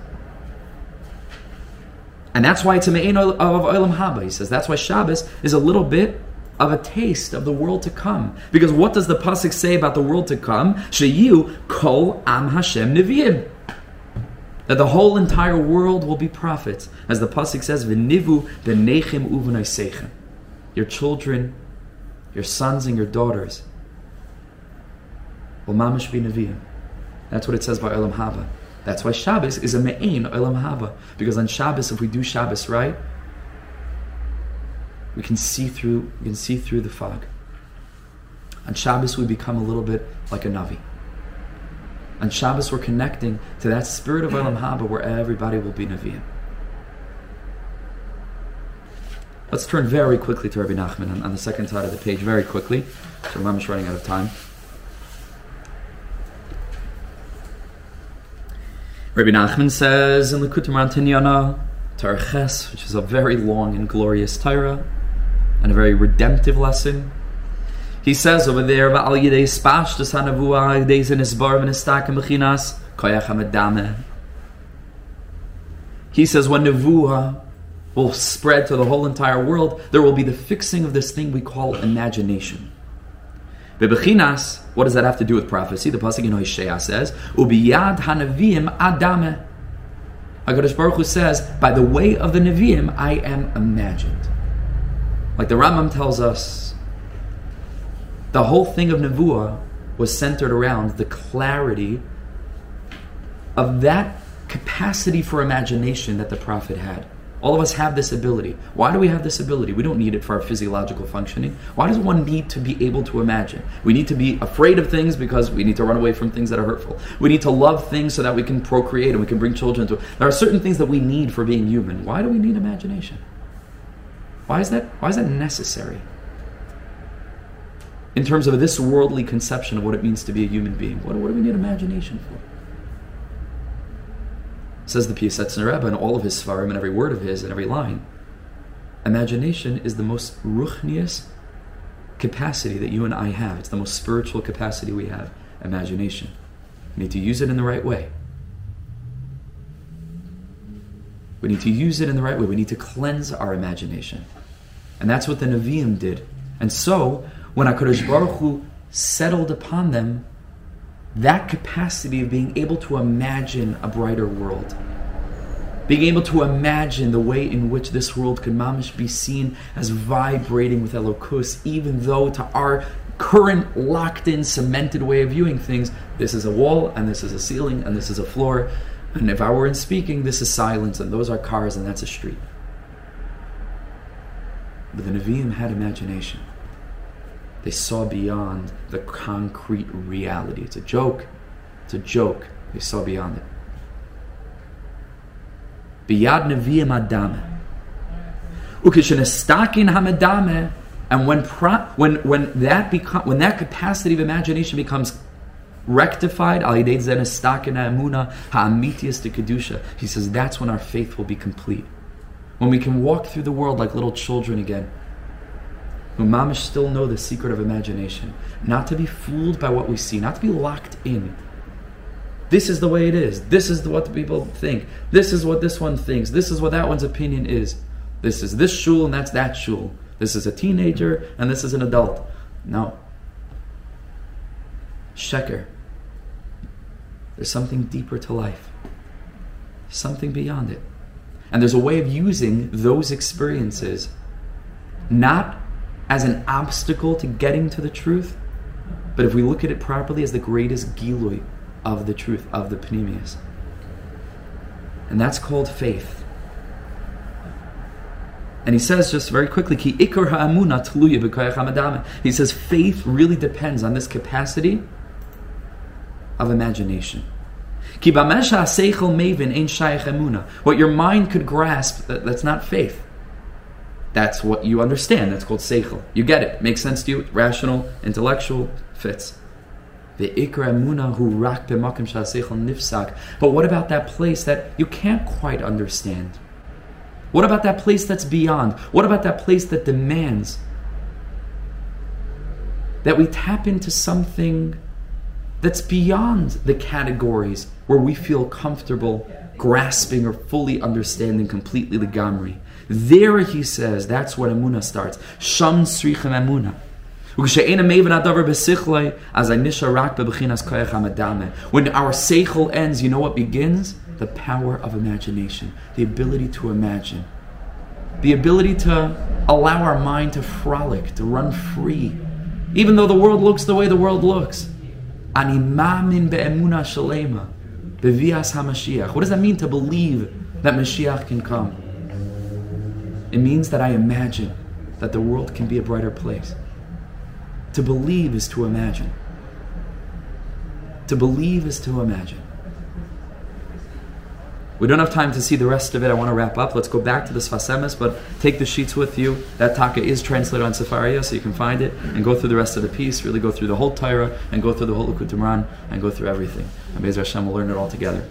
And that's why it's a Me'en of Olam Haba. He says that's why Shabbos is a little bit of a taste of the world to come. Because what does the Pasuk say about the world to come? Sheyu Kol Am Hashem Nevi'im that the whole entire world will be prophets, as the pasuk says, "V'nivu b'nechim uvenaisechem." Your children, your sons and your daughters will mamish be neviim. That's what it says by Olam Haba. That's why Shabbos is a me'ain Olam Haba. Because on Shabbos, if we do Shabbos right, we can see through. We can see through the fog. On Shabbos, we become a little bit like a navi. On Shabbos, we're connecting to that spirit of Olam Haba where everybody will be Nevi'im. Let's turn very quickly to Rabbi Nachman on, on the second side of the page, very quickly. So I'm running out of time. Rabbi Nachman says in the Kutum Rantinyana, Tarches, which is a very long and glorious Torah, and a very redemptive lesson. He says over there, "Va'al yidei spash the son of Uah, Deis des hanavua yidei zenisbar v'nistakim b'chinas koyach hamadame." He says, when nevuah will spread to the whole entire world, there will be the fixing of this thing we call imagination. Bebechinas, what does that have to do with prophecy? The pasuk in Hosea says, "Ubiyad hanavim adame." Hakadosh Baruch Hu says, "By the way of the neviim, I am imagined." Like the Rambam tells us the whole thing of Nevuah was centered around the clarity of that capacity for imagination that the prophet had. All of us have this ability. Why do we have this ability? We don't need it for our physiological functioning. Why does one need to be able to imagine? We need to be afraid of things because we need to run away from things that are hurtful. We need to love things so that we can procreate and we can bring children to. There are certain things that we need for being human. Why do we need imagination? Why is that? Why is that necessary? in terms of this worldly conception of what it means to be a human being. What, what do we need imagination for? Says the Piasetzner Rebbe in all of his svarim and every word of his and every line. Imagination is the most ruchnius capacity that you and I have. It's the most spiritual capacity we have. Imagination. We need to use it in the right way. We need to use it in the right way. We need to cleanse our imagination. And that's what the Nevi'im did. And so, when HaKadosh Baruch Hu settled upon them that capacity of being able to imagine a brighter world. Being able to imagine the way in which this world could mamish be seen as vibrating with Elokus, even though to our current locked in, cemented way of viewing things, this is a wall, and this is a ceiling, and this is a floor. And if I were in speaking, this is silence, and those are cars, and that's a street. But the Nevi'im had imagination. They saw beyond the concrete reality. It's a joke. It's a joke. They saw beyond it. Biyad neviim adame. Ukishenestakin hamadame. And when, pro, when, when, that when that capacity of imagination becomes rectified, he says that's when our faith will be complete. When we can walk through the world like little children again who mamish still know the secret of imagination. Not to be fooled by what we see, not to be locked in. This is the way it is. This is what the people think. This is what this one thinks. This is what that one's opinion is. This is this shul and that's that shul. This is a teenager and this is an adult. No. Sheker. There's something deeper to life. Something beyond it. And there's a way of using those experiences not as an obstacle to getting to the truth, but if we look at it properly, as the greatest gilui of the truth, of the Pnimius. And that's called faith. And he says just very quickly. He says faith really depends on this capacity of imagination. What your mind could grasp, that, that's not faith. That's what you understand. That's called seichel. You get it. Makes sense to you. Rational, intellectual, fits. But what about that place that you can't quite understand? What about that place that's beyond? What about that place that demands that we tap into something that's beyond the categories where we feel comfortable grasping or fully understanding completely the Gamri? There, he says, that's where Amuna starts. Sham srichem Amuna. When our seichel ends, you know what begins? The power of imagination, the ability to imagine, the ability to allow our mind to frolic, to run free, even though the world looks the way the world looks. Ani mamin be'emuna shalema, bevias hamashiach. What does that mean to believe that Mashiach can come? It means that I imagine that the world can be a brighter place. To believe is to imagine. To believe is to imagine. We don't have time to see the rest of it. I want to wrap up. Let's go back to the Sfas Emes, but take the sheets with you. That taka is translated on Sefaria, so you can find it and go through the rest of the piece. Really go through the whole Torah and go through the whole Likutei and go through everything. And Be'ez Hashem will learn it all together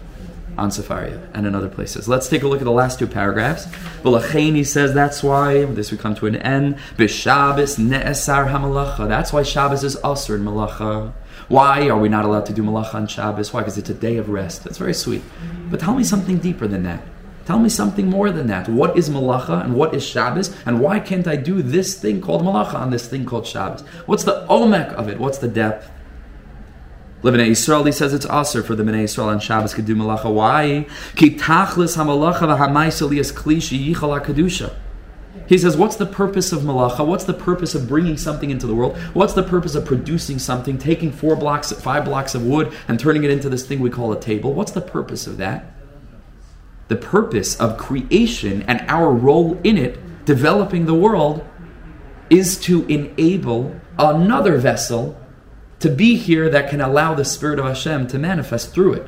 on Sefaria and in other places. Let's take a look at the last two paragraphs. V'lachein, says, that's why, this would come to an end. B'Shabbos ne'esar hamalacha. That's why Shabbos is usher in malacha. Why are we not allowed to do malacha on Shabbos? Why? Because it's a day of rest. That's very sweet. But tell me something deeper than that. Tell me something more than that. What is malacha and what is Shabbos? And why can't I do this thing called malacha on this thing called Shabbos? What's the omek of it? What's the depth? Libnei Yisrael, he says it's aser for the Bnei Yisrael on Shabbos could do malacha. Why? Ki tachlis hamalacha kedusha. He says, What's the purpose of malacha? What's the purpose of bringing something into the world? What's the purpose of producing something, taking four blocks, five blocks of wood, and turning it into this thing we call a table? What's the purpose of that? The purpose of creation and our role in it, developing the world, is to enable another vessel to be here that can allow the Spirit of Hashem to manifest through it.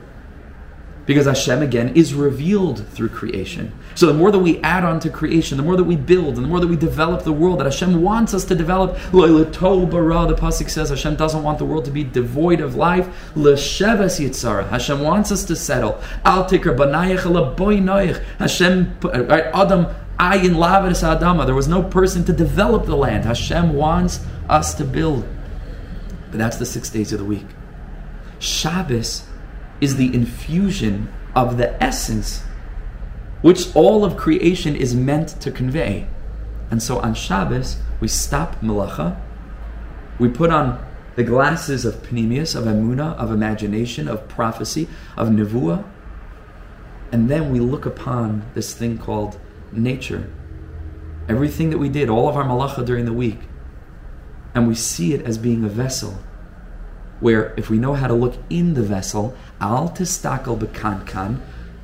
Because Hashem, again, is revealed through creation. So the more that we add on to creation, the more that we build, and the more that we develop the world that Hashem wants us to develop, bara, the Pasuk says Hashem doesn't want the world to be devoid of life. L'sheves yitzara. Hashem wants us to settle. Al tikr banayach Hashem, uh, right, Adam, ayin lavis adama. There was no person to develop the land. Hashem wants us to build. But that's the six days of the week. Shabbos is the infusion of the essence which all of creation is meant to convey. And so on Shabbos, we stop melacha, we put on the glasses of pnimius, of emuna, of imagination, of prophecy, of nevuah, and then we look upon this thing called nature. Everything that we did, all of our malacha during the week, and we see it as being a vessel where if we know how to look in the vessel, al tistakel bekankan,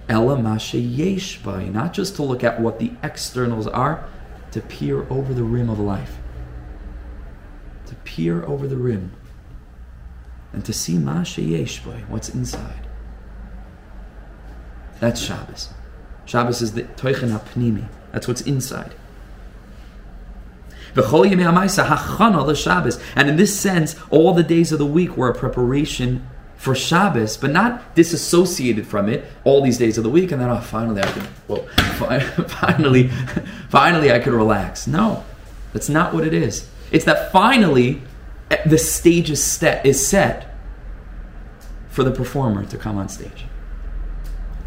ela yesh not just to look at what the externals are, to peer over the rim of life. To peer over the rim and to see masha yesh what's inside. That's Shabbos. Shabbos is the toichen hapnimi. That's what's inside. And in this sense, all the days of the week were a preparation for Shabbos, but not disassociated from it all these days of the week, and then oh, finally I could, well, <laughs> finally, <laughs> finally I could relax. No, that's not what it is. It's that finally eh, the stage is set, is set for the performer to come on stage.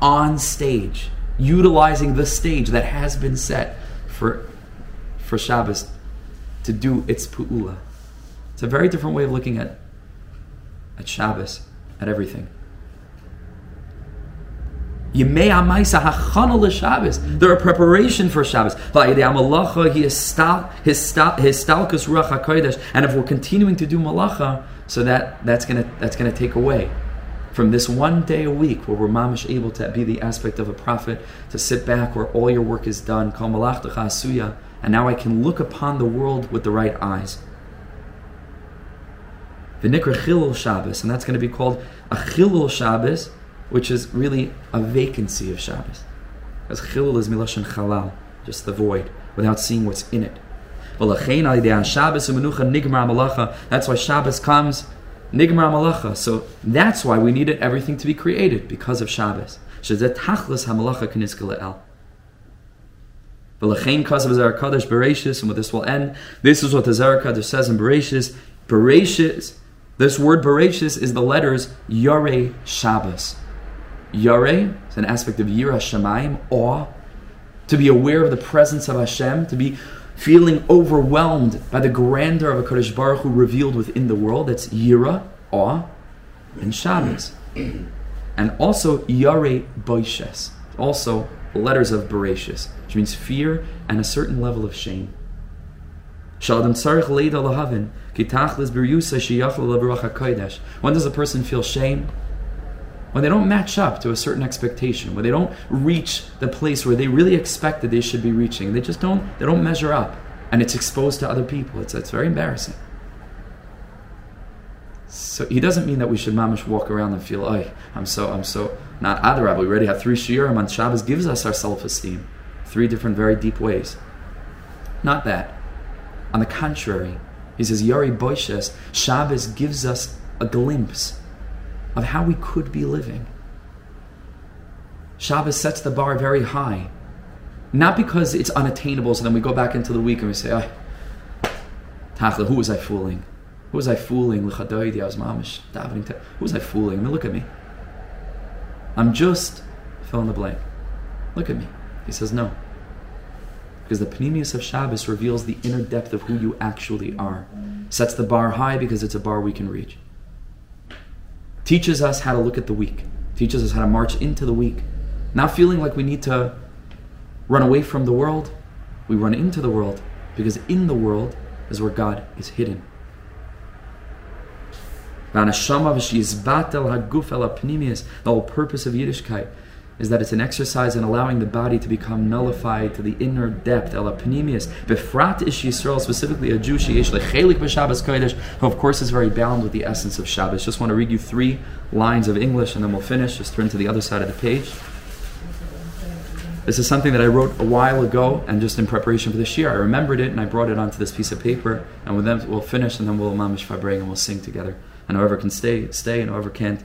On stage, utilizing the stage that has been set for for Shabbos to do its pu'ula. It's a very different way of looking at, at Shabbos, at everything. They're a preparation for Shabbos. And if we're continuing to do malacha, so that that's gonna that's gonna take away from this one day a week where we're mamish able to be the aspect of a prophet, to sit back where all your work is done, and now I can look upon the world with the right eyes. The Nikra Chilul Shabbos, and that's going to be called a Chilul Shabbos, which is really a vacancy of Shabbos. Because Chilul is Milashon Chalal, just the void, without seeing what's in it. That's why Shabbos comes Nigmar Malacha. So that's why we needed everything to be created because of Shabbos. Shazet Tachlis HaMalacha Kniska Le'el. V'lachein kasav Zohar Kadosh Bereshis, and with this will end. This is what the Zohar Kadosh says in Bereshis. Bereshis, this word Bereshis is the letters Yare Shabbos. Yare is an aspect of Yira Shemaim, awe, to be aware of the presence of Hashem, to be feeling overwhelmed by the grandeur of a Kadosh Baruch Hu revealed within the world. That's Yira, awe, and Shabbos. And also Yare Boishes, also letters of Bereshis, which means fear and a certain level of shame. When does a person feel shame? When they don't match up to a certain expectation, when they don't reach the place where they really expected they should be reaching, they just don't they don't measure up, and it's exposed to other people. It's it's very embarrassing. So he doesn't mean that we should mamish walk around and feel, oh, I'm so I'm so not adarab. We already have three shiurim on Shabbos gives us our self esteem, three different very deep ways. Not that. On the contrary, he says Yari Boishes, Shabbos gives us a glimpse of how we could be living. Shabbos sets the bar very high. Not because it's unattainable, so then we go back into the week and we say, oh, Tachla, who was I fooling? Who was I fooling? Who was I fooling? I mean, look at me. I'm just, fill in the blank. Look at me. He says, no. Because the Pnimius of Shabbos reveals the inner depth of who you actually are. Sets the bar high because it's a bar we can reach teaches us how to look at the week, teaches us how to march into the week, not feeling like we need to run away from the world. We run into the world because in the world is where God is hidden. The whole purpose of Yiddishkeit is that it's an exercise in allowing the body to become nullified to the inner depth, ela pnimius. Befrat ish Yisrael, specifically a Jew, she chelik b'Shabbos kodesh, who of course is very bound with the essence of Shabbos. Just want to read you three lines of English and then we'll finish. Just turn to the other side of the page. This is something that I wrote a while ago, and just in preparation for this year, I remembered it and I brought it onto this piece of paper. And with them, we'll finish, and then we'll mamish fabreng and we'll sing together. And whoever can stay, stay, and whoever can't,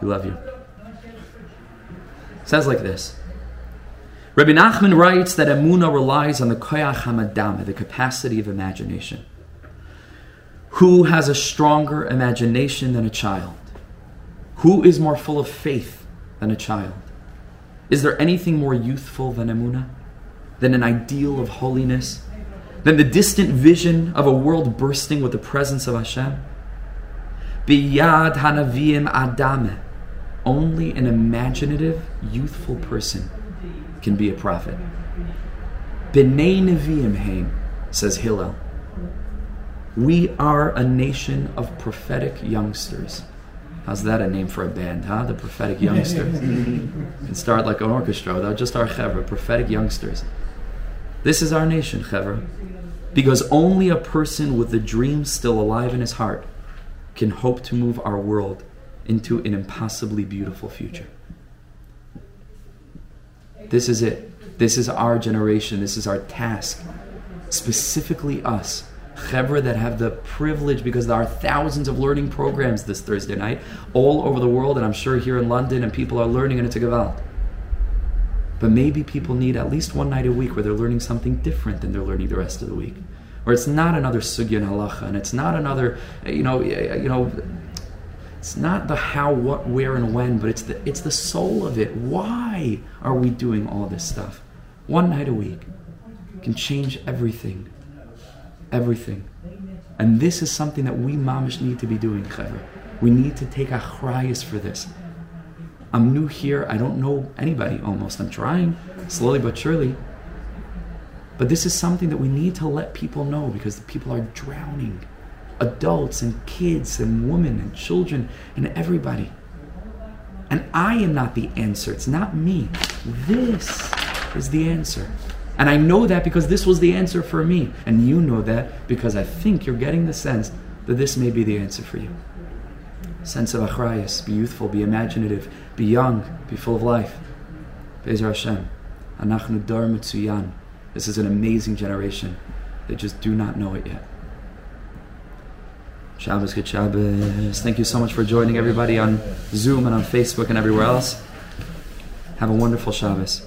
we love you says like this. Rabbi Nachman writes that Emuna relies on the koyach hamadame, the capacity of imagination. Who has a stronger imagination than a child? Who is more full of faith than a child? Is there anything more youthful than Emuna? Than an ideal of holiness? Than the distant vision of a world bursting with the presence of Hashem? Biyad hanavim adame only an imaginative, youthful person can be a prophet. B'nai Nevi'im Haim, says Hillel. We are a nation of prophetic youngsters. How's that a name for a band, huh? The prophetic youngsters. <laughs> can start like an orchestra without just our chevra, prophetic youngsters. This is our nation, chevra, because only a person with the dream still alive in his heart can hope to move our world into an impossibly beautiful future. This is it. This is our generation. This is our task. Specifically, us. Chevra that have the privilege because there are thousands of learning programs this Thursday night all over the world, and I'm sure here in London, and people are learning, a gewalt. But maybe people need at least one night a week where they're learning something different than they're learning the rest of the week. Where it's not another sugya and halacha, and it's not another, you know, you know, it's not the how, what, where, and when, but it's the, it's the soul of it. Why are we doing all this stuff? One night a week can change everything. Everything. And this is something that we mamish need to be doing, Chevra. We need to take a achrayas for this. I'm new here. I don't know anybody almost. I'm trying slowly but surely. But this is something that we need to let people know because the people are drowning adults and kids and women and children and everybody. And I am not the answer. It's not me. This is the answer. And I know that because this was the answer for me. And you know that because I think you're getting the sense that this may be the answer for you. Sense of achrayas, be youthful, be imaginative, be young, be full of life. Bezer Hashem. Anachnu dar mitzuyan. This is an amazing generation. They just do not know it yet. Shabbos, good Shabbos. Thank you so much for joining everybody on Zoom and on Facebook and everywhere else. Have a wonderful Shabbos.